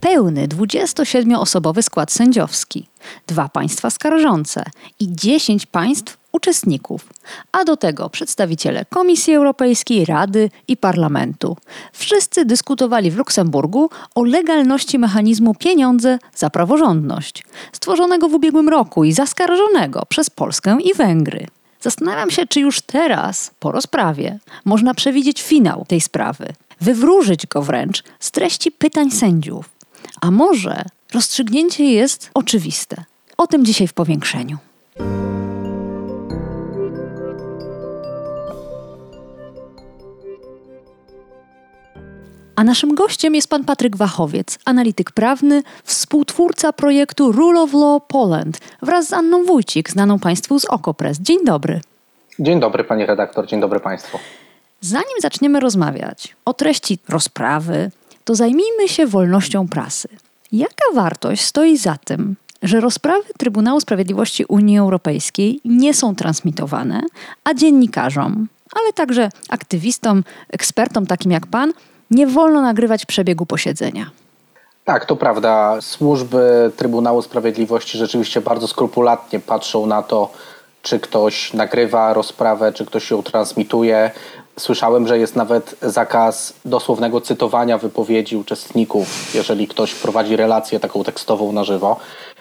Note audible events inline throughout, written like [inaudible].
Pełny 27-osobowy skład sędziowski, dwa państwa skarżące i 10 państw uczestników, a do tego przedstawiciele Komisji Europejskiej, Rady i Parlamentu. Wszyscy dyskutowali w Luksemburgu o legalności mechanizmu pieniądze za praworządność, stworzonego w ubiegłym roku i zaskarżonego przez Polskę i Węgry. Zastanawiam się, czy już teraz, po rozprawie, można przewidzieć finał tej sprawy, wywróżyć go wręcz z treści pytań sędziów. A może rozstrzygnięcie jest oczywiste. O tym dzisiaj w powiększeniu. A naszym gościem jest pan Patryk Wachowiec, analityk prawny, współtwórca projektu Rule of Law Poland wraz z Anną Wójcik, znaną państwu z Okopres. Dzień dobry. Dzień dobry pani redaktor, dzień dobry państwu. Zanim zaczniemy rozmawiać o treści rozprawy, to zajmijmy się wolnością prasy. Jaka wartość stoi za tym, że rozprawy Trybunału Sprawiedliwości Unii Europejskiej nie są transmitowane, a dziennikarzom, ale także aktywistom, ekspertom takim jak pan, nie wolno nagrywać przebiegu posiedzenia? Tak, to prawda. Służby Trybunału Sprawiedliwości rzeczywiście bardzo skrupulatnie patrzą na to, czy ktoś nagrywa rozprawę, czy ktoś ją transmituje. Słyszałem, że jest nawet zakaz dosłownego cytowania wypowiedzi uczestników, jeżeli ktoś prowadzi relację taką tekstową na żywo.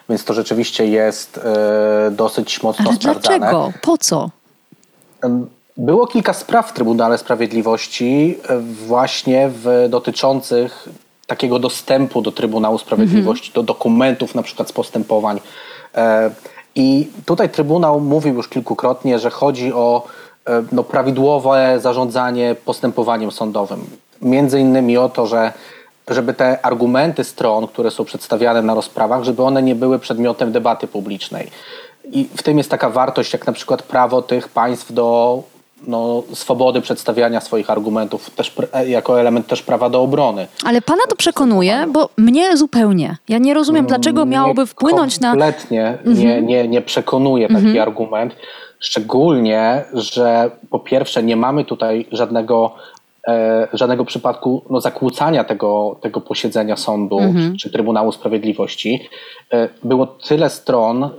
Więc to rzeczywiście jest y, dosyć mocno Ale sprawdzane. dlaczego? Po co? Było kilka spraw w Trybunale Sprawiedliwości e, właśnie w, dotyczących takiego dostępu do Trybunału Sprawiedliwości, do dokumentów na przykład z postępowań. E, I tutaj Trybunał mówił już kilkukrotnie, że chodzi o e, no, prawidłowe zarządzanie postępowaniem sądowym. Między innymi o to, że żeby te argumenty stron, które są przedstawiane na rozprawach, żeby one nie były przedmiotem debaty publicznej. I w tym jest taka wartość, jak na przykład prawo tych państw do no, swobody przedstawiania swoich argumentów też jako element też prawa do obrony. Ale pana to przekonuje, bo mnie zupełnie. Ja nie rozumiem, dlaczego miałoby wpłynąć na... Kompletnie nie, Mhm. nie, nie przekonuje taki argument. Szczególnie, że po pierwsze nie mamy tutaj żadnego żadnego przypadku no, zakłócania tego, tego posiedzenia sądu Mhm. czy Trybunału Sprawiedliwości. E, Było tyle stron e,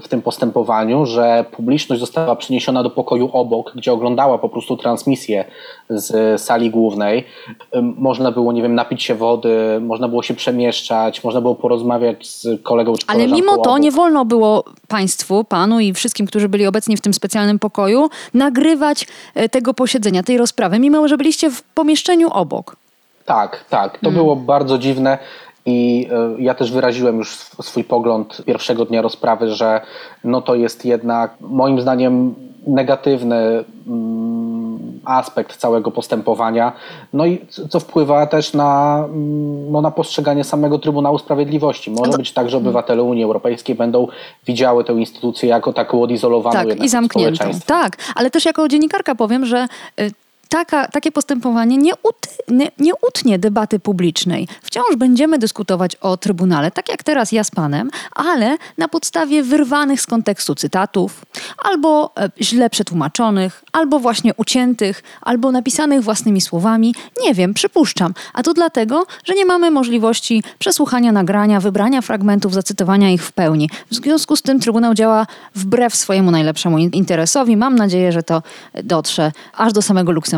w tym postępowaniu, że publiczność została przeniesiona do pokoju obok, gdzie oglądała po prostu transmisję z sali głównej. E, Można było, nie wiem, napić się wody, można było się przemieszczać, można było porozmawiać z kolegą czy Ale mimo to obok. nie wolno było państwu, panu i wszystkim, którzy byli obecni w tym specjalnym pokoju, nagrywać e, tego posiedzenia, tej rozprawy, mimo że byliście w pomieszczeniu obok. Tak, tak. To było bardzo dziwne i e, ja też wyraziłem już sw- swój pogląd pierwszego dnia rozprawy, że no to jest jednak moim zdaniem negatywny mm, aspekt całego postępowania, no i co wpływa też na, mm, no na postrzeganie samego Trybunału Sprawiedliwości. Może być tak, że obywatele Unii Europejskiej będą widziały tę instytucję jako taką odizolowaną Tak, i zamkniętą. Tak, ale też jako dziennikarka powiem, że y, taka, takie postępowanie nie, ut, nie, nie utnie debaty publicznej. Wciąż będziemy dyskutować o Trybunale, tak jak teraz ja z panem, ale na podstawie wyrwanych z kontekstu cytatów, albo e, źle przetłumaczonych, albo właśnie uciętych, albo napisanych własnymi słowami. Nie wiem, przypuszczam. A to dlatego, że nie mamy możliwości przesłuchania nagrania, wybrania fragmentów, zacytowania ich w pełni. W związku z tym Trybunał działa wbrew swojemu najlepszemu in- interesowi. Mam nadzieję, że to dotrze aż do samego Luksemburga.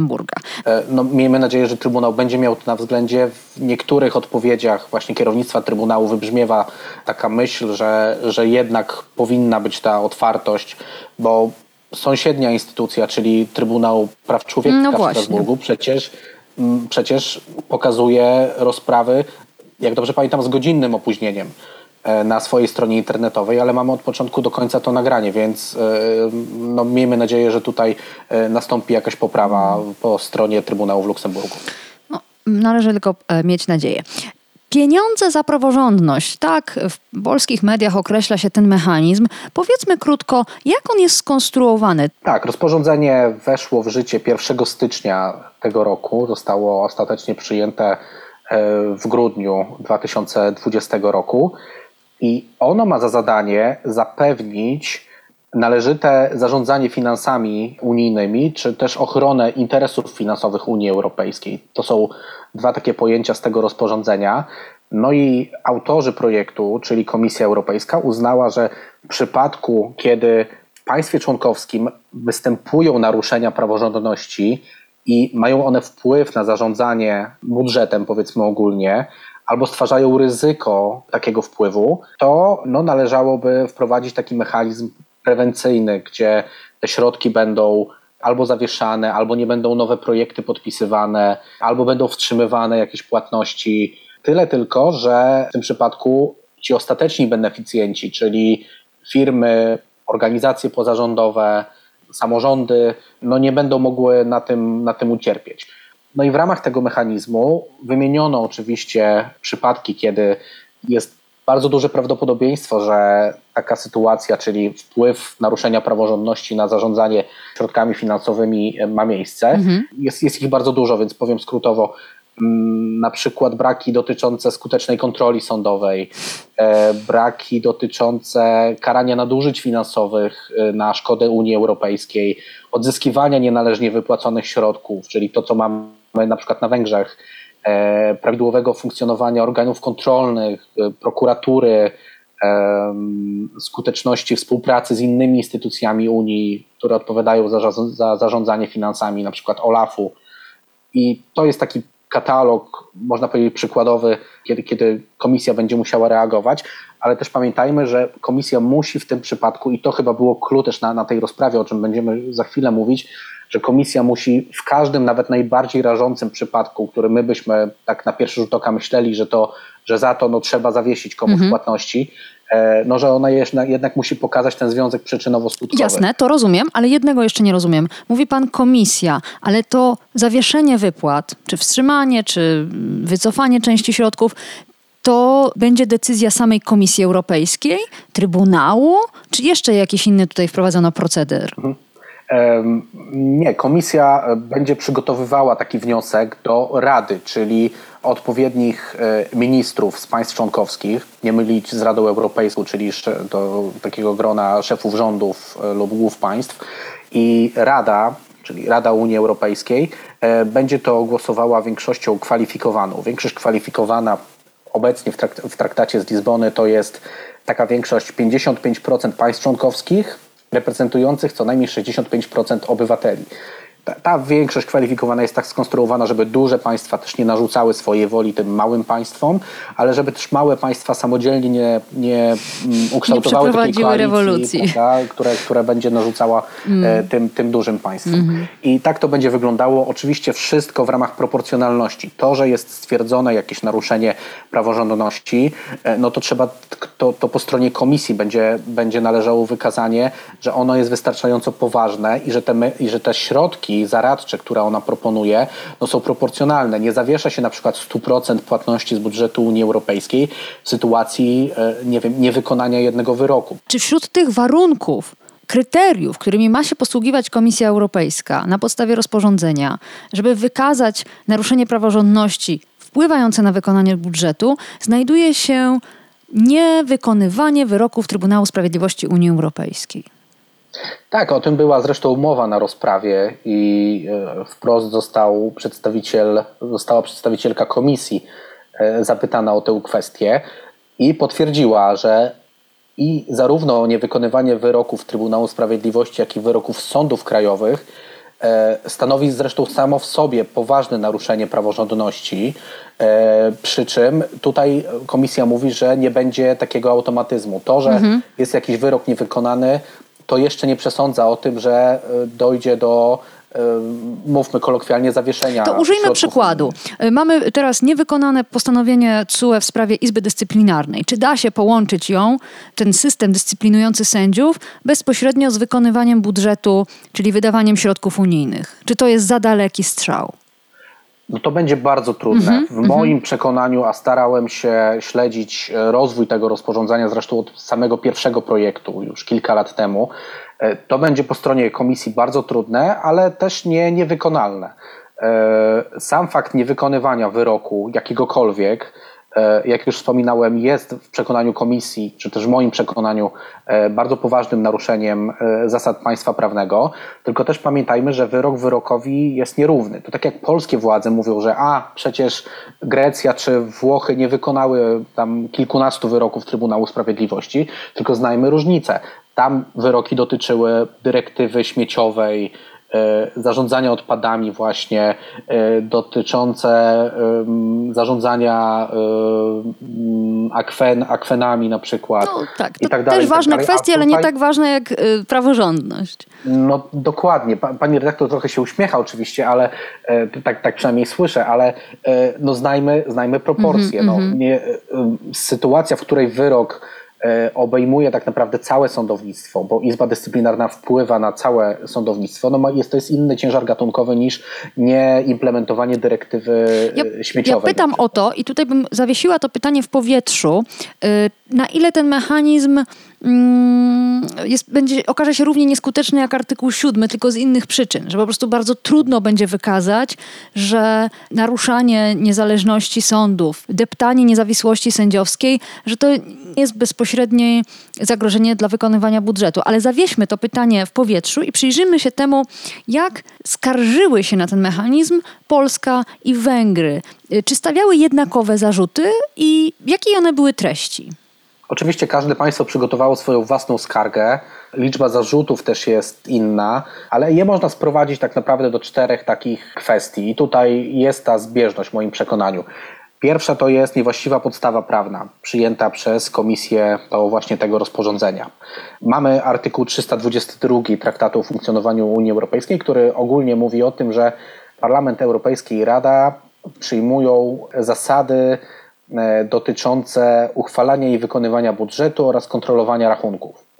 E, No, miejmy nadzieję, że Trybunał będzie miał to na względzie. W niektórych odpowiedziach właśnie kierownictwa Trybunału wybrzmiewa taka myśl, że, że jednak powinna być ta otwartość, bo sąsiednia instytucja, czyli Trybunał Praw Człowieka No w. Strasburgu przecież, przecież pokazuje rozprawy, jak dobrze pamiętam, z godzinnym opóźnieniem na swojej stronie internetowej, ale mamy od początku do końca to nagranie, więc e, no, miejmy nadzieję, że tutaj e, nastąpi jakaś poprawa po stronie Trybunału w Luksemburgu. No, należy tylko e, mieć nadzieję. Pieniądze za praworządność, tak w polskich mediach określa się ten mechanizm. Powiedzmy krótko, jak on jest skonstruowany? Tak, rozporządzenie weszło w życie 1 stycznia tego roku, zostało ostatecznie przyjęte e, w grudniu 2020 roku i ono ma za zadanie zapewnić należyte zarządzanie finansami unijnymi, czy też ochronę interesów finansowych Unii Europejskiej. To są dwa takie pojęcia z tego rozporządzenia. No i autorzy projektu, czyli Komisja Europejska, uznała, że w przypadku, kiedy w państwie członkowskim występują naruszenia praworządności i mają one wpływ na zarządzanie budżetem, powiedzmy ogólnie, albo stwarzają ryzyko takiego wpływu, to no, należałoby wprowadzić taki mechanizm prewencyjny, gdzie te środki będą albo zawieszane, albo nie będą nowe projekty podpisywane, albo będą wstrzymywane jakieś płatności. Tyle tylko, że w tym przypadku ci ostateczni beneficjenci, czyli firmy, organizacje pozarządowe, samorządy, no nie będą mogły na tym, na tym ucierpieć. No i w ramach tego mechanizmu wymieniono oczywiście przypadki, kiedy jest bardzo duże prawdopodobieństwo, że taka sytuacja, czyli wpływ naruszenia praworządności na zarządzanie środkami finansowymi ma miejsce. Mhm. Jest, jest ich bardzo dużo, więc powiem skrótowo. Mm, na przykład braki dotyczące skutecznej kontroli sądowej, e, braki dotyczące karania nadużyć finansowych e, na szkodę Unii Europejskiej, odzyskiwania nienależnie wypłaconych środków, czyli to, co mamy na przykład na Węgrzech, E, prawidłowego funkcjonowania organów kontrolnych, e, prokuratury, e, skuteczności współpracy z innymi instytucjami Unii, które odpowiadają za, za zarządzanie finansami, na przykład OLAF-u. I to jest taki katalog, można powiedzieć, przykładowy, kiedy, kiedy komisja będzie musiała reagować, ale też pamiętajmy, że komisja musi w tym przypadku, i to chyba było clue też na, na tej rozprawie, o czym będziemy za chwilę mówić, że komisja musi w każdym, nawet najbardziej rażącym przypadku, który my byśmy tak na pierwszy rzut oka myśleli, że, to, że za to no, trzeba zawiesić komuś mhm. płatności, e, no, że ona jednak, jednak musi pokazać ten związek przyczynowo-skutkowy. Jasne, to rozumiem, ale jednego jeszcze nie rozumiem. Mówi pan komisja, ale to zawieszenie wypłat, czy wstrzymanie, czy wycofanie części środków, to będzie decyzja samej Komisji Europejskiej, Trybunału, czy jeszcze jakiś inny tutaj wprowadzono proceder? Mhm. Nie, komisja e, będzie przygotowywała taki wniosek do Rady, czyli odpowiednich e, ministrów z państw członkowskich, nie mylić z Radą Europejską, czyli do takiego grona szefów rządów e, lub głów państw. I Rada, czyli Rada Unii Europejskiej, będzie to głosowała większością kwalifikowaną. Większość kwalifikowana obecnie w, traktacie z Lizbony to jest taka większość 55% państw członkowskich reprezentujących co najmniej 65% obywateli ta, ta, większość kwalifikowana jest tak skonstruowana, żeby duże państwa też nie narzucały swojej woli tym małym państwom, ale żeby też małe państwa samodzielnie nie, nie mm, ukształtowały nie takiej koalicji, rewolucji. Prawda, które, które będzie narzucała mm. E, tym, tym dużym państwom. Mm. I tak to będzie wyglądało. Oczywiście wszystko w ramach proporcjonalności. To, że jest stwierdzone jakieś naruszenie praworządności, e, no to trzeba, to, to po stronie komisji będzie, będzie należało wykazanie, że ono jest wystarczająco poważne i że te, i że te środki, środki zaradcze, które ona proponuje, no są proporcjonalne. Nie zawiesza się na przykład 100% płatności z budżetu Unii Europejskiej w sytuacji e, nie wiem, niewykonania jednego wyroku. Czy wśród tych warunków kryteriów, którymi ma się posługiwać Komisja Europejska na podstawie rozporządzenia, żeby wykazać naruszenie praworządności wpływające na wykonanie budżetu, znajduje się niewykonywanie wyroków Trybunału Sprawiedliwości Unii Europejskiej. Tak, o tym była zresztą umowa na rozprawie i e, wprost został przedstawiciel, została przedstawicielka komisji e, zapytana o tę kwestię i potwierdziła, że i zarówno niewykonywanie wyroków Trybunału Sprawiedliwości, jak i wyroków sądów krajowych e, stanowi zresztą samo w sobie poważne naruszenie praworządności, przy czym tutaj komisja mówi, że nie będzie takiego automatyzmu. To, że mhm. jest jakiś wyrok niewykonany, to jeszcze nie przesądza o tym, że e, dojdzie do e, mówmy kolokwialnie, zawieszenia. To użyjmy przykładu. E, mamy teraz niewykonane postanowienie CUE w sprawie Izby Dyscyplinarnej. Czy da się połączyć ją, ten system dyscyplinujący sędziów, bezpośrednio z wykonywaniem budżetu, czyli wydawaniem środków unijnych? Czy to jest za daleki strzał? No to będzie bardzo trudne. Mhm, w moim przekonaniu, a starałem się śledzić e, rozwój tego rozporządzenia, zresztą od samego pierwszego projektu, już kilka lat temu, e, to będzie po stronie komisji bardzo trudne, ale też nie niewykonalne. E, sam fakt niewykonywania wyroku jakiegokolwiek, jak już wspominałem, jest w przekonaniu komisji, czy też w moim przekonaniu, e, bardzo poważnym naruszeniem e, zasad państwa prawnego. Tylko też pamiętajmy, że wyrok wyrokowi jest nierówny. To tak jak polskie władze mówią, że a przecież Grecja czy Włochy nie wykonały tam kilkunastu wyroków Trybunału Sprawiedliwości, tylko znajmy różnicę. Tam wyroki dotyczyły dyrektywy śmieciowej, E, zarządzania odpadami właśnie e, dotyczące zarządzania akwen, akwenami na przykład. No tak, to tak dalej, też ważne tak kwestie, ale nie tak ważne jak e, praworządność. No dokładnie. Pani redaktor trochę się uśmiecha oczywiście, ale tak, tak przynajmniej słyszę, ale no znajmy, znajmy proporcje. Mm -hmm, no, -hmm. nie, sytuacja, w której wyrok E, obejmuje tak naprawdę całe sądownictwo, bo Izba Dyscyplinarna wpływa na całe sądownictwo, no jest, to jest inny ciężar gatunkowy niż nieimplementowanie dyrektywy ja, śmieciowej. Ja pytam o to i tutaj bym zawiesiła to pytanie w powietrzu. Y, na ile ten mechanizm jest, będzie, okaże się równie nieskuteczny jak artykuł 7, tylko z innych przyczyn, że po prostu bardzo trudno będzie wykazać, że naruszanie niezależności sądów, deptanie niezawisłości sędziowskiej, że to jest bezpośrednie zagrożenie dla wykonywania budżetu. Ale zawieźmy to pytanie w powietrzu i przyjrzymy się temu, jak skarżyły się na ten mechanizm Polska i Węgry. Czy stawiały jednakowe zarzuty i jakie one były treści? Oczywiście każde państwo przygotowało swoją własną skargę. Liczba zarzutów też jest inna, ale je można sprowadzić tak naprawdę do czterech takich kwestii. I tutaj jest ta zbieżność w moim przekonaniu. Pierwsza to jest niewłaściwa podstawa prawna przyjęta przez Komisję do właśnie tego rozporządzenia. Mamy artykuł 322 Traktatu o funkcjonowaniu Unii Europejskiej, który ogólnie mówi o tym, że Parlament Europejski i Rada przyjmują zasady dotyczące uchwalania i wykonywania budżetu oraz kontrolowania rachunków.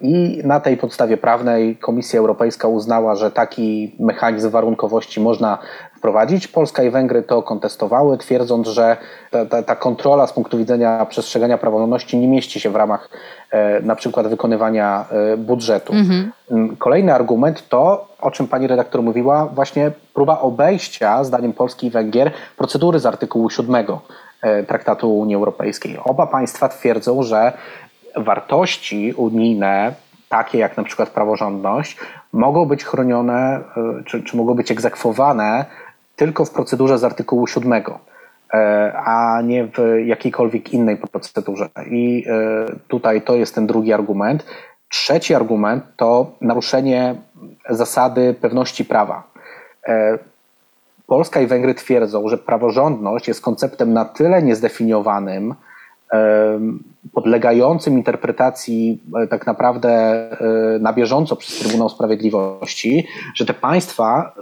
I na tej podstawie prawnej Komisja Europejska uznała, że taki mechanizm warunkowości można wprowadzić. Polska i Węgry to kontestowały, twierdząc, że ta, ta, ta kontrola z punktu widzenia przestrzegania praworządności nie mieści się w ramach e, na przykład wykonywania e, budżetu. Mhm. Mm, kolejny argument to, o czym pani redaktor mówiła, właśnie próba obejścia, zdaniem Polski i Węgier, procedury z artykułu 7 E, traktatu Unii Europejskiej. Oba państwa twierdzą, że wartości unijne, takie jak na przykład praworządność, mogą być chronione e, czy, czy mogą być egzekwowane tylko w procedurze z artykułu 7 e, a nie w jakiejkolwiek innej procedurze. I tutaj to jest ten drugi argument. Trzeci argument to naruszenie zasady pewności prawa. Polska i Węgry twierdzą, że praworządność jest konceptem na tyle niezdefiniowanym, podlegającym interpretacji e, tak naprawdę e, na bieżąco przez Trybunał Sprawiedliwości, że te państwa,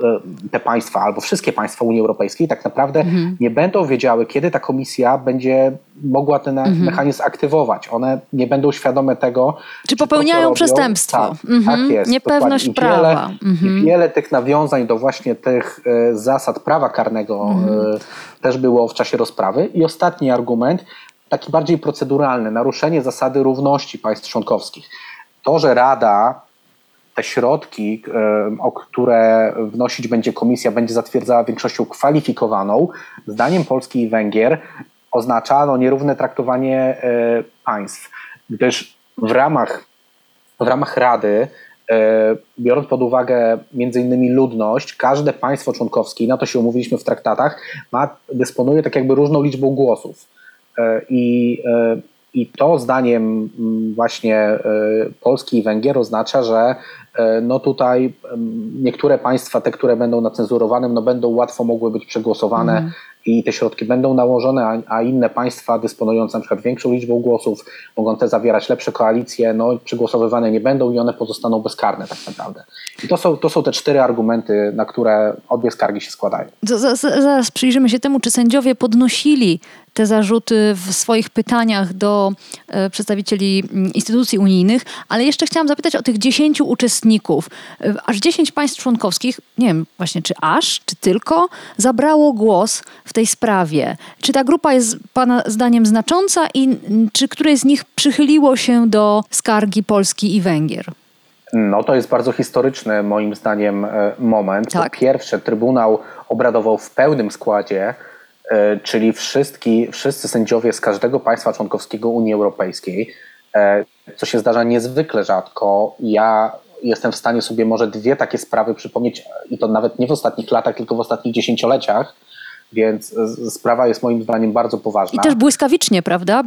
e, te państwa albo wszystkie państwa Unii Europejskiej tak naprawdę mhm. nie będą wiedziały, kiedy ta komisja będzie mogła ten mhm. mechanizm aktywować. One nie będą świadome tego, czy, czy popełniają to, przestępstwo. Tak, mhm. tak jest. Niepewność I prawa. Wiele, I mhm. wiele tych nawiązań do właśnie tych zasad prawa karnego mhm. też było w czasie rozprawy. I ostatni argument, taki bardziej proceduralny, naruszenie zasady równości państw członkowskich. To, że Rada te środki, o które wnosić będzie komisja, będzie zatwierdzała większością kwalifikowaną, zdaniem Polski i Węgier oznacza no, nierówne traktowanie e, państw, gdyż w ramach, w ramach Rady, e, biorąc pod uwagę między innymi ludność, każde państwo członkowskie, na to się umówiliśmy w traktatach, ma, dysponuje tak jakby różną liczbą głosów. E, I, e, I to zdaniem mm, właśnie e, Polski i Węgier oznacza, że no tutaj niektóre państwa, te, które będą na cenzurowanym, no będą łatwo mogły być przegłosowane mm i te środki będą nałożone, a, inne państwa dysponujące na przykład większą liczbą głosów mogą te zawierać lepsze koalicje, no przegłosowywane nie będą i one pozostaną bezkarne tak naprawdę. I to są, to są te cztery argumenty, na które obie skargi się składają. Zaraz przyjrzymy się temu, czy sędziowie podnosili te zarzuty w swoich pytaniach do e, przedstawicieli mm, instytucji unijnych, ale jeszcze chciałam zapytać o tych dziesięciu uczestników. E, aż dziesięć państw członkowskich, nie wiem właśnie czy aż, czy tylko, zabrało głos w tej sprawie. Czy ta grupa jest Pana zdaniem znacząca i czy któreś z nich przychyliło się do skargi Polski i Węgier? No to jest bardzo historyczny moim zdaniem e, moment. Tak. Po pierwsze, Trybunał obradował w pełnym składzie, czyli wszyscy, wszyscy sędziowie z każdego państwa członkowskiego Unii Europejskiej, e, co się zdarza niezwykle rzadko. Ja jestem w stanie sobie może dwie takie sprawy przypomnieć, i to nawet nie w ostatnich latach, tylko w ostatnich dziesięcioleciach, więc sprawa jest moim zdaniem bardzo poważna. I też błyskawicznie, prawda?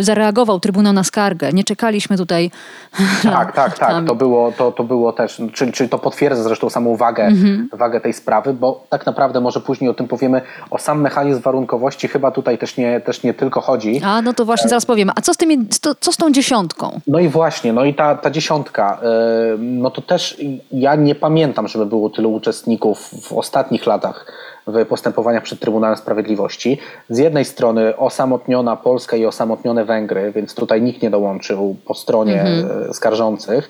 Y, zareagował Trybunał na skargę. Nie czekaliśmy tutaj. [laughs] Tak, tak, tak. To było, to, to było też, czyli, czyli to potwierdza zresztą samą wagę, mhm. wagę tej sprawy, bo tak naprawdę może później o tym powiemy. O sam mechanizm warunkowości chyba tutaj też nie, też nie tylko chodzi. A no to właśnie zaraz powiemy. A co z, tymi, co z tą dziesiątką? No i właśnie, no i ta, ta dziesiątka, y, no to też ja nie pamiętam, żeby było tylu uczestników w ostatnich latach w postępowaniach przed Trybunałem Sprawiedliwości. Z jednej strony osamotniona Polska i osamotnione Węgry, więc tutaj nikt nie dołączył po stronie mhm. skarżących.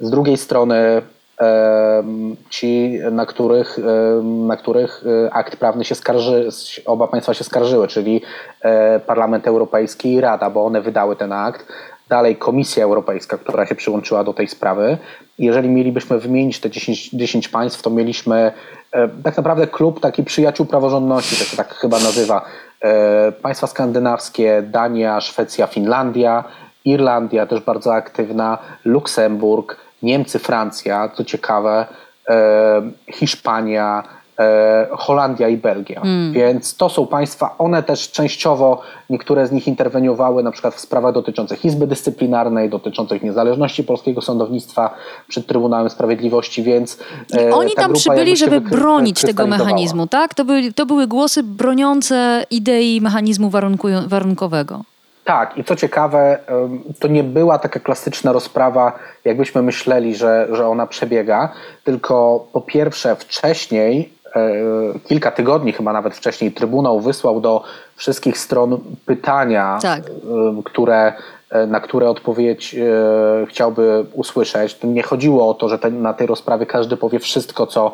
Z drugiej strony ci, na których, na których e, akt prawny się skarży, oba państwa się skarżyły, czyli e, Parlament Europejski i Rada, bo one wydały ten akt. Dalej Komisja Europejska, która się przyłączyła do tej sprawy. Jeżeli mielibyśmy wymienić te 10, 10 państw, to mieliśmy e, tak naprawdę klub taki przyjaciół praworządności, to się tak chyba nazywa. E, państwa skandynawskie, Dania, Szwecja, Finlandia, Irlandia też bardzo aktywna, Luksemburg, Niemcy, Francja, co ciekawe, e, Hiszpania, Holandia i Belgia. Mm. Więc to są państwa, one też częściowo, niektóre z nich interweniowały na przykład w sprawach dotyczących Izby Dyscyplinarnej, dotyczących niezależności polskiego sądownictwa przed Trybunałem Sprawiedliwości, więc I e, oni tam przybyli, żeby bronić tego mechanizmu, tak? To były, to były głosy broniące idei mechanizmu warunkowego. Tak, i co ciekawe, to nie była taka klasyczna rozprawa, jakbyśmy myśleli, że, że ona przebiega, tylko po pierwsze wcześniej E, kilka tygodni, chyba nawet wcześniej, Trybunał wysłał do wszystkich stron pytania, tak. E, które, e, na które odpowiedź chciałby usłyszeć. Nie chodziło o to, że na tej rozprawie każdy powie wszystko, co,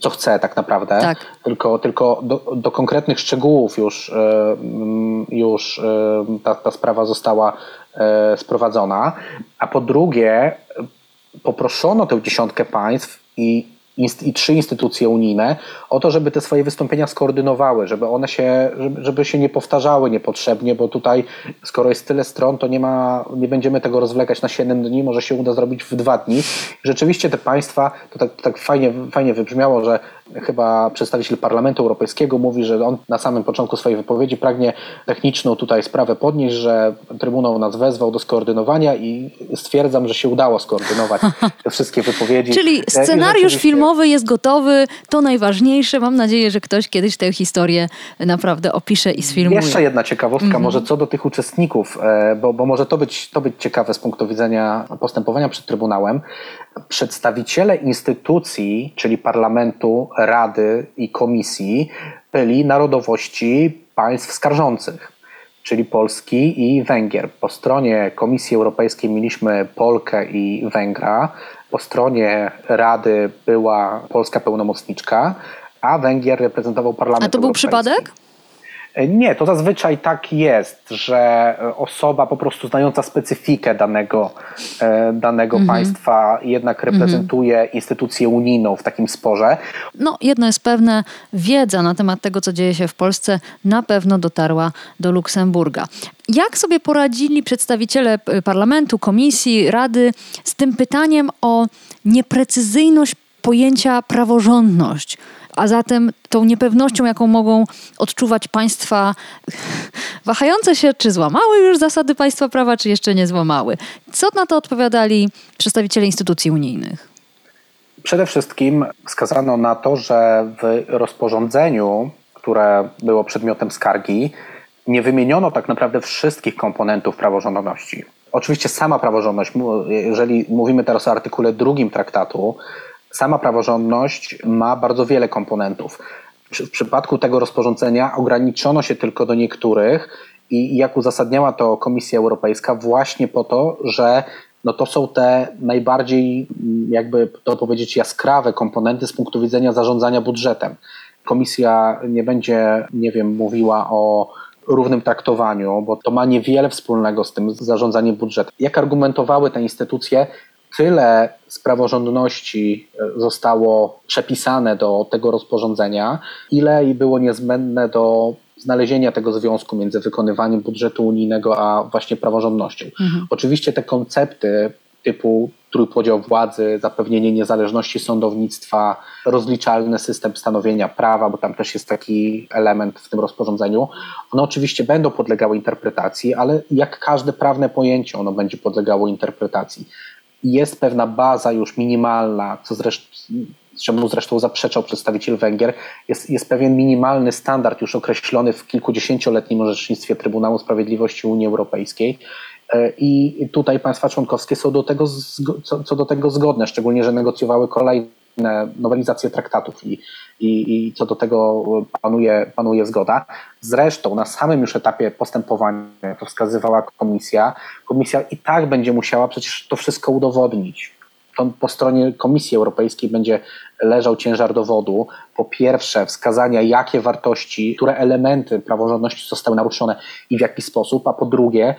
co chce tak naprawdę, tak. tylko, tylko do, do, konkretnych szczegółów już, już ta, ta sprawa została sprowadzona. A po drugie, poproszono tę dziesiątkę państw i i trzy instytucje unijne o to, żeby te swoje wystąpienia skoordynowały, żeby one się, żeby, się nie powtarzały niepotrzebnie, bo tutaj skoro jest tyle stron, to nie ma, nie będziemy tego rozwlekać na 7 dni, może się uda zrobić w dwa dni. Rzeczywiście te państwa, to tak, tak fajnie, fajnie wybrzmiało, że chyba przedstawiciel Parlamentu Europejskiego mówi, że on na samym początku swojej wypowiedzi pragnie techniczną tutaj sprawę podnieść, że Trybunał nas wezwał do skoordynowania i stwierdzam, że się udało skoordynować [laughs] te wszystkie wypowiedzi. Czyli scenariusz filmowy jest gotowy, to najważniejsze. Mam nadzieję, że ktoś kiedyś tę historię naprawdę opisze i sfilmuje. Jeszcze jedna ciekawostka, mhm. może co do tych uczestników, e, bo, bo może to być, to być ciekawe z punktu widzenia postępowania przed Trybunałem. Przedstawiciele instytucji, czyli Parlamentu, Rady i Komisji byli narodowości państw skarżących, czyli Polski i Węgier. Po stronie Komisji Europejskiej mieliśmy Polkę i Węgra, po stronie Rady była polska pełnomocniczka, a Węgier reprezentował Parlament A to był przypadek? Nie, to zazwyczaj tak jest, że e, osoba po prostu znająca specyfikę danego, e, danego mhm. państwa jednak mhm. reprezentuje mhm. instytucję unijną w takim sporze. No, jedno jest pewne, wiedza na temat tego, co dzieje się w Polsce, na pewno dotarła do Luksemburga. Jak sobie poradzili przedstawiciele parlamentu, komisji, rady z tym pytaniem o nieprecyzyjność pojęcia praworządność? A zatem tą niepewnością, jaką mogą odczuwać państwa [laughs] wahające się, czy złamały już zasady państwa prawa, czy jeszcze nie złamały. Co na to odpowiadali przedstawiciele instytucji unijnych? Przede wszystkim wskazano na to, że w rozporządzeniu, które było przedmiotem skargi, nie wymieniono tak naprawdę wszystkich komponentów praworządności. Oczywiście sama praworządność, jeżeli mówimy teraz o artykule drugim traktatu, sama praworządność ma bardzo wiele komponentów. w przypadku tego rozporządzenia ograniczono się tylko do niektórych i jak uzasadniała to Komisja Europejska, właśnie po to, że no to są te najbardziej, jakby to powiedzieć, jaskrawe komponenty z punktu widzenia zarządzania budżetem. Komisja nie będzie, nie wiem, mówiła o równym traktowaniu, bo to ma niewiele wspólnego z tym zarządzaniem budżetem. Jak argumentowały te instytucje, tyle z praworządności e, zostało przepisane do tego rozporządzenia, ile i było niezbędne do znalezienia tego związku między wykonywaniem budżetu unijnego a właśnie praworządnością. Mhm. Oczywiście te koncepty typu trójpodział władzy, zapewnienie niezależności sądownictwa, rozliczalny system stanowienia prawa, bo tam też jest taki element w tym rozporządzeniu. One oczywiście będą podlegały interpretacji, ale jak każde prawne pojęcie, ono będzie podlegało interpretacji. Jest pewna baza już minimalna, co zresztą czemu zresztą zaprzeczał przedstawiciel Węgier, jest, jest pewien minimalny standard już określony w kilkudziesięcioletnim orzecznictwie Trybunału Sprawiedliwości Unii Europejskiej. E, I tutaj państwa członkowskie są do tego, co, do tego zgodne, szczególnie, że negocjowały kolejne nowelizacje traktatów i, i, i co do tego panuje, panuje zgoda. Zresztą na samym już etapie postępowania, to wskazywała komisja, komisja i tak będzie musiała przecież to wszystko udowodnić to po stronie Komisji Europejskiej będzie leżał ciężar dowodu. Po pierwsze, wskazania, jakie wartości, które elementy praworządności zostały naruszone i w jaki sposób, a po drugie,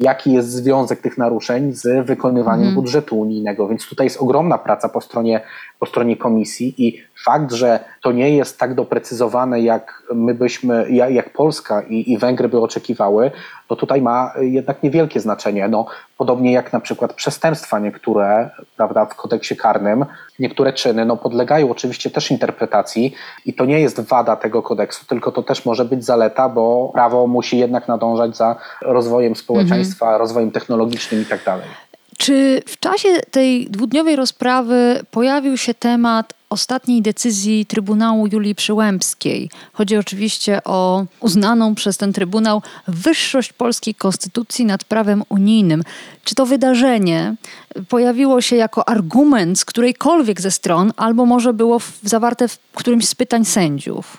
jaki jest związek tych naruszeń z wykonywaniem mm. budżetu unijnego. Więc tutaj jest ogromna praca po stronie, po stronie komisji i fakt, że to nie jest tak doprecyzowane, jak my byśmy, jak Polska i, i Węgry by oczekiwały, to tutaj ma jednak niewielkie znaczenie. No, podobnie jak na przykład przestępstwa niektóre, prawda, w kodeksie karnym, niektóre czyny no, podlegają oczywiście też interpretacji i to nie jest wada tego kodeksu, tylko to też może być zaleta, bo prawo musi jednak nadążać za rozwojem społeczeństwa, mhm. rozwojem technologicznym i tak dalej. Czy w czasie tej dwudniowej rozprawy pojawił się temat ostatniej decyzji Trybunału Julii Przyłębskiej? Chodzi oczywiście o uznaną przez ten Trybunał wyższość polskiej konstytucji nad prawem unijnym. Czy to wydarzenie pojawiło się jako argument z którejkolwiek ze stron, albo może było zawarte w którymś z pytań sędziów?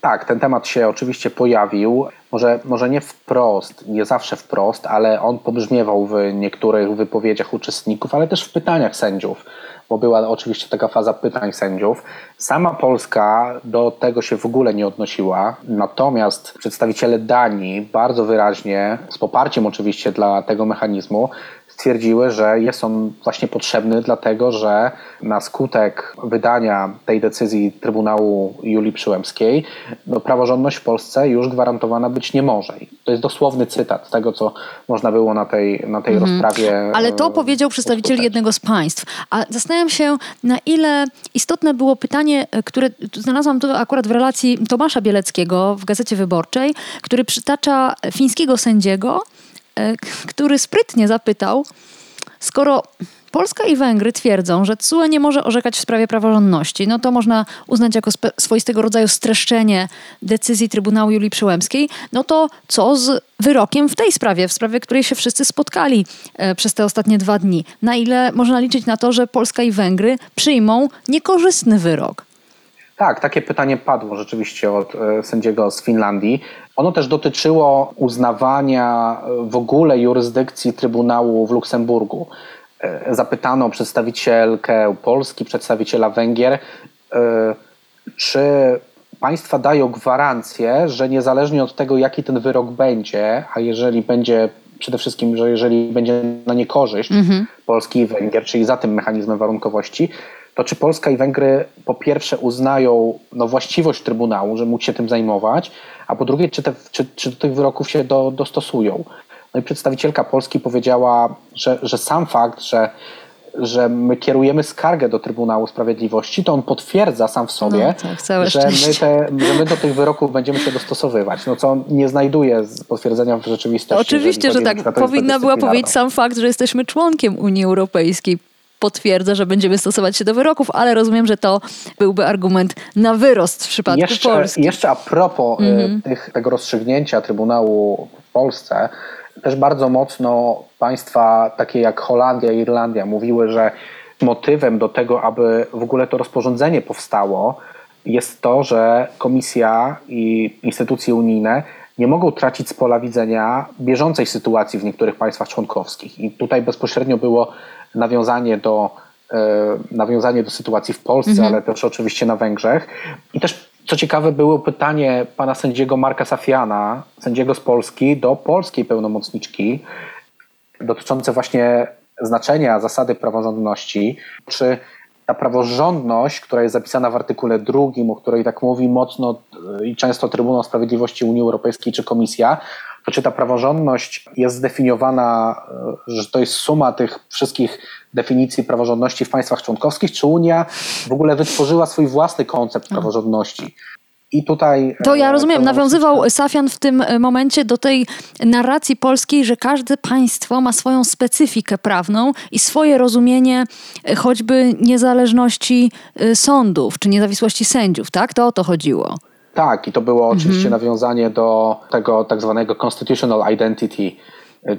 Tak, ten temat się oczywiście pojawił. Może, może nie wprost, nie zawsze wprost, ale on pobrzmiewał w niektórych wypowiedziach uczestników, ale też w pytaniach sędziów, bo była oczywiście taka faza pytań sędziów. Sama Polska do tego się w ogóle nie odnosiła, natomiast przedstawiciele Danii bardzo wyraźnie, z poparciem oczywiście dla tego mechanizmu, stwierdziły, że jest on właśnie potrzebny, dlatego że na skutek wydania tej decyzji Trybunału Julii Przyłębskiej, no, praworządność w Polsce już gwarantowana być nie może. To jest dosłowny cytat tego, co można było na tej, na tej mhm. rozprawie. Ale to e, powiedział przedstawiciel jednego z państw. A zastanawiam się, na ile istotne było pytanie, e, które znalazłam to akurat w relacji Tomasza Bieleckiego w Gazecie Wyborczej, który przytacza fińskiego sędziego, E, który sprytnie zapytał, skoro Polska i Węgry twierdzą, że CUE nie może orzekać w sprawie praworządności. No to można uznać jako swoistego rodzaju streszczenie decyzji Trybunału Julii Przyłębskiej. No to co z wyrokiem w tej sprawie, w sprawie której się wszyscy spotkali e, przez te ostatnie dwa dni? Na ile można liczyć na to, że Polska i Węgry przyjmą niekorzystny wyrok? Tak, takie pytanie padło rzeczywiście od e, sędziego z Finlandii. Ono też dotyczyło uznawania w ogóle jurysdykcji Trybunału w Luksemburgu. E, zapytano przedstawicielkę Polski, przedstawiciela Węgier, e, czy państwa dają gwarancję, że niezależnie od tego, jaki ten wyrok będzie, a jeżeli będzie przede wszystkim, że jeżeli będzie na niekorzyść mhm. Polski i Węgier, czyli za tym mechanizmem warunkowości, to czy Polska i Węgry po pierwsze uznają no, właściwość Trybunału, że mógł się tym zajmować, a po drugie, czy, te, czy, czy do tych wyroków się do, dostosują. No i przedstawicielka Polski powiedziała, że, że sam fakt, że że my kierujemy skargę do Trybunału Sprawiedliwości, to on potwierdza sam w sobie, no, tak, że, my te, że my do tych wyroków będziemy się dostosowywać, no co nie znajduje potwierdzenia w rzeczywistości. Oczywiście, że tak. Powinna była powiedzieć sam fakt, że jesteśmy członkiem Unii Europejskiej potwierdza, że będziemy stosować się do wyroków, ale rozumiem, że to byłby argument na wyrost w przypadku jeszcze, Polski. Jeszcze a propos mm tych, tego rozstrzygnięcia Trybunału w Polsce, też bardzo mocno państwa takie jak Holandia i Irlandia mówiły, że motywem do tego, aby w ogóle to rozporządzenie powstało, jest to, że Komisja i instytucje unijne nie mogą tracić z pola widzenia bieżącej sytuacji w niektórych państwach członkowskich. I tutaj bezpośrednio było nawiązanie do, e, nawiązanie do sytuacji w Polsce, mhm. ale też oczywiście na Węgrzech. I też co ciekawe, było pytanie pana sędziego Marka Safiana, sędziego z Polski, do polskiej pełnomocniczki dotyczące właśnie znaczenia zasady praworządności. Czy ta praworządność, która jest zapisana w artykule drugim, o której tak mówi mocno i często Trybunał Sprawiedliwości Unii Europejskiej czy Komisja, to czy ta praworządność jest zdefiniowana, e, że to jest suma tych wszystkich definicji praworządności w państwach członkowskich, czy Unia w ogóle wytworzyła swój własny koncept praworządności? I tutaj. To ja e, rozumiem, nawiązywał Safian w tym e, momencie do tej narracji polskiej, że każde państwo ma swoją specyfikę prawną i swoje rozumienie choćby niezależności sądów czy niezawisłości sędziów, tak? To o to chodziło. Tak, i to było oczywiście mhm. nawiązanie do tego tak zwanego constitutional identity,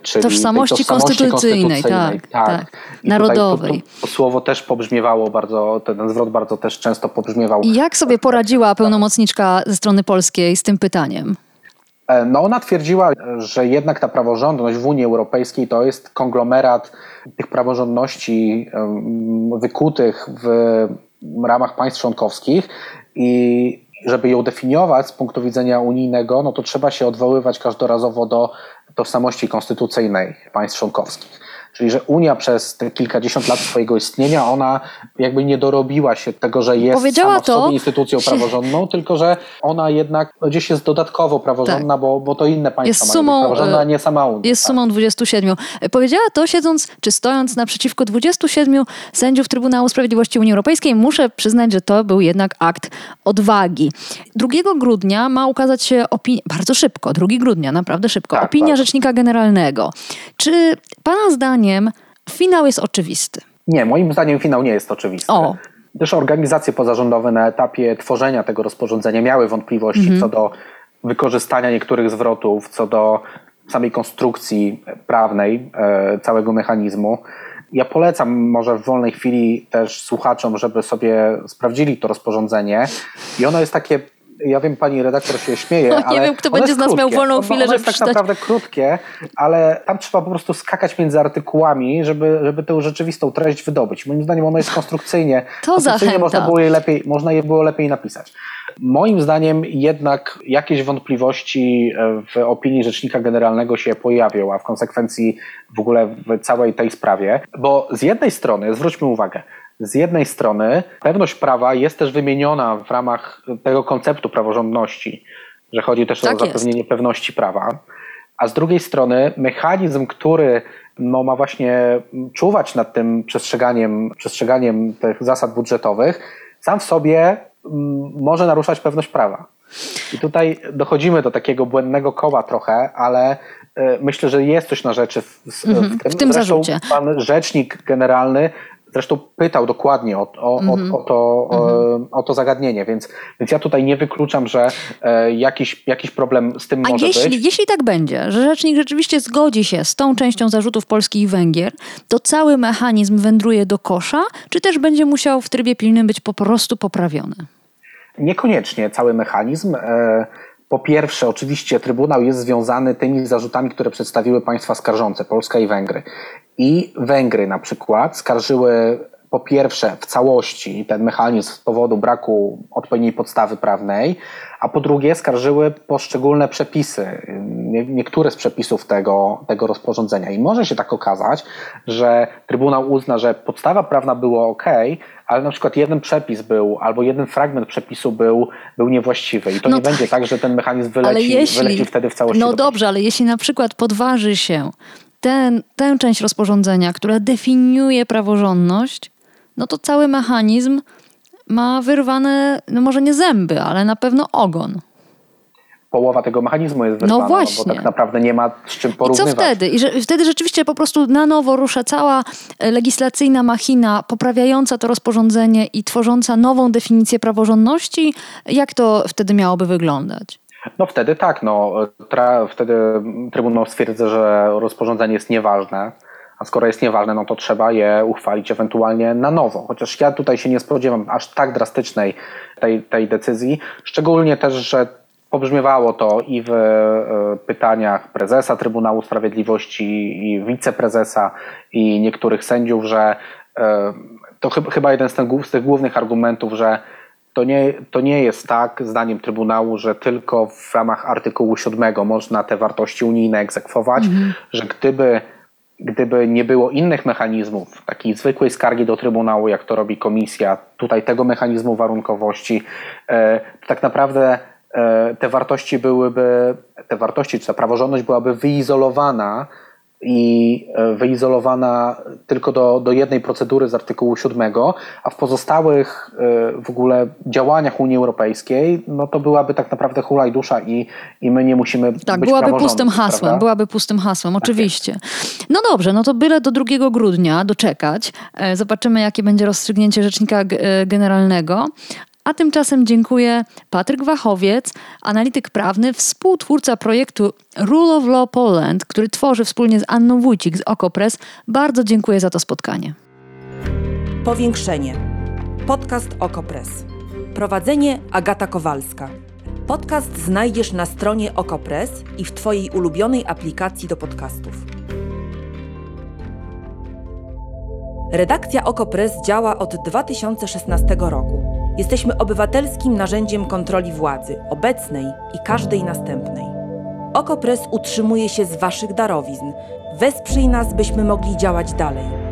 czyli tożsamości, konstytucyjnej, konstytucyjnej, tak, tak. tak. narodowej. To, to, słowo też pobrzmiewało bardzo, ten zwrot bardzo też często pobrzmiewał. I jak sobie poradziła pełnomocniczka ze strony polskiej z tym pytaniem? E, no ona twierdziła, że jednak ta praworządność w Unii Europejskiej to jest konglomerat tych praworządności wykutych w ramach państw członkowskich i żeby ją definiować z punktu widzenia unijnego, no to trzeba się odwoływać każdorazowo do tożsamości konstytucyjnej państw członkowskich. Czyli, że Unia przez te kilkadziesiąt lat swojego istnienia, ona jakby nie dorobiła się tego, że jest Powiedziała sama w sobie instytucją praworządną, tylko że ona jednak gdzieś jest dodatkowo praworządna, tak. bo, bo to inne państwa jest sumą, mają praworządna, a nie sama Unia. Jest tak. sumą 27. Powiedziała to siedząc, czy stojąc naprzeciwko 27 sędziów Trybunału Sprawiedliwości Unii Europejskiej. Muszę przyznać, że to był jednak akt odwagi. 2 grudnia ma ukazać się opinia, bardzo szybko, 2 grudnia, naprawdę szybko, tak, opinia. Rzecznika Generalnego. Czy Pana zdaniem zdaniem finał jest oczywisty? Nie, moim zdaniem finał nie jest oczywisty. O. Też organizacje pozarządowe na etapie tworzenia tego rozporządzenia miały wątpliwości mhm. co do wykorzystania niektórych zwrotów, co do samej konstrukcji prawnej e, całego mechanizmu. Ja polecam może w wolnej chwili też słuchaczom, żeby sobie sprawdzili to rozporządzenie. I ono jest takie ja wiem, pani redaktor się śmieje, [laughs] no, ale Nie wiem, kto będzie z nas krótkie. miał wolną chwilę, żeby jest tak naprawdę krótkie, ale tam trzeba po prostu skakać między artykułami, żeby, żeby tę rzeczywistą treść wydobyć. Moim zdaniem ono jest konstrukcyjnie. To konstrukcyjnie można było, je lepiej, można je było lepiej napisać. Moim zdaniem jednak jakieś wątpliwości e, w opinii Rzecznika Generalnego się pojawią, a w konsekwencji w ogóle w całej tej sprawie, bo z jednej strony, zwróćmy uwagę, z jednej strony pewność prawa jest też wymieniona w ramach tego konceptu praworządności, że chodzi też tak o zapewnienie jest. pewności prawa, a z drugiej strony mechanizm, który no, ma właśnie czuwać nad tym przestrzeganiem, przestrzeganiem tych zasad budżetowych, sam w sobie mm, może naruszać pewność prawa. I tutaj dochodzimy do takiego błędnego koła trochę, ale e, myślę, że jest coś na rzeczy w, w, mm -hmm, w tym. W tym zarzucie. Pan rzecznik generalny zresztą pytał dokładnie o, o, mm -hmm. o, o to, mm -hmm. o, to zagadnienie, więc, więc ja tutaj nie wykluczam, że e, jakiś, jakiś problem z tym A może jeśli, być. jeśli tak będzie, że rzecznik rzeczywiście zgodzi się z tą częścią zarzutów Polski i Węgier, to cały mechanizm wędruje do kosza, czy też będzie musiał w trybie pilnym być po prostu poprawiony? Niekoniecznie cały mechanizm. E, po pierwsze, oczywiście Trybunał jest związany tymi zarzutami, które przedstawiły państwa skarżące, Polska i Węgry. I Węgry na przykład skarżyły po pierwsze w całości ten mechanizm z powodu braku odpowiedniej podstawy prawnej, a po drugie skarżyły poszczególne przepisy, niektóre z przepisów tego, tego rozporządzenia. I może się tak okazać, że Trybunał uzna, że podstawa prawna była ok, ale na przykład jeden przepis był, albo jeden fragment przepisu był, był niewłaściwy. I to no nie tak, będzie tak, że ten mechanizm wyleci, jeśli, wyleci wtedy w całości. No dobrze, ale jeśli na przykład podważy się ten, tę część rozporządzenia, która definiuje praworządność, no to cały mechanizm ma wyrwane, no może nie zęby, ale na pewno ogon. Połowa tego mechanizmu jest wyrwana, no właśnie. bo tak naprawdę nie ma z czym porównywać. I co wtedy? I że, wtedy rzeczywiście po prostu na nowo rusza cała e, legislacyjna machina poprawiająca to rozporządzenie i tworząca nową definicję praworządności. Jak to wtedy miałoby wyglądać? No wtedy tak, no, tra, wtedy Trybunał stwierdza, że rozporządzenie jest nieważne, a skoro jest nieważne, no to trzeba je uchwalić ewentualnie na nowo. Chociaż ja tutaj się nie spodziewam aż tak drastycznej tej, tej decyzji, szczególnie też, że pobrzmiewało to i w e, pytaniach prezesa Trybunału Sprawiedliwości i wiceprezesa i niektórych sędziów, że e, to chyba jeden z, tych głównych argumentów, że to nie, to nie jest tak, zdaniem Trybunału, że tylko w ramach artykułu 7 można te wartości unijne egzekwować, mhm. że gdyby, gdyby nie było innych mechanizmów, takiej zwykłej skargi do Trybunału, jak to robi komisja, tutaj tego mechanizmu warunkowości, e, to tak naprawdę e, te wartości byłyby, te wartości, czy ta praworządność byłaby wyizolowana i e, wyizolowana tylko do, do jednej procedury z artykułu 7, a w pozostałych e, w ogóle działaniach Unii Europejskiej, no to byłaby tak naprawdę dusza i, i my nie musimy Tak, być byłaby pustym hasłem, prawda? byłaby pustym hasłem, tak oczywiście. No dobrze, no to byle do 2 grudnia doczekać. E, zobaczymy, jakie będzie rozstrzygnięcie Rzecznika Generalnego. A tymczasem dziękuję Patryk Wachowiec, analityk prawny, współtwórca projektu Rule of Law Poland, który tworzy wspólnie z Anną Wójcik z Okopres. Bardzo dziękuję za to spotkanie. Powiększenie. Podcast Okopres. Prowadzenie Agata Kowalska. Podcast znajdziesz na stronie Okopres i w Twojej ulubionej aplikacji do podcastów. Redakcja Okopres działa od 2016 roku. Jesteśmy obywatelskim narzędziem kontroli władzy, obecnej i każdej następnej. Okopres utrzymuje się z Waszych darowizn. Wesprzyj nas, byśmy mogli działać dalej.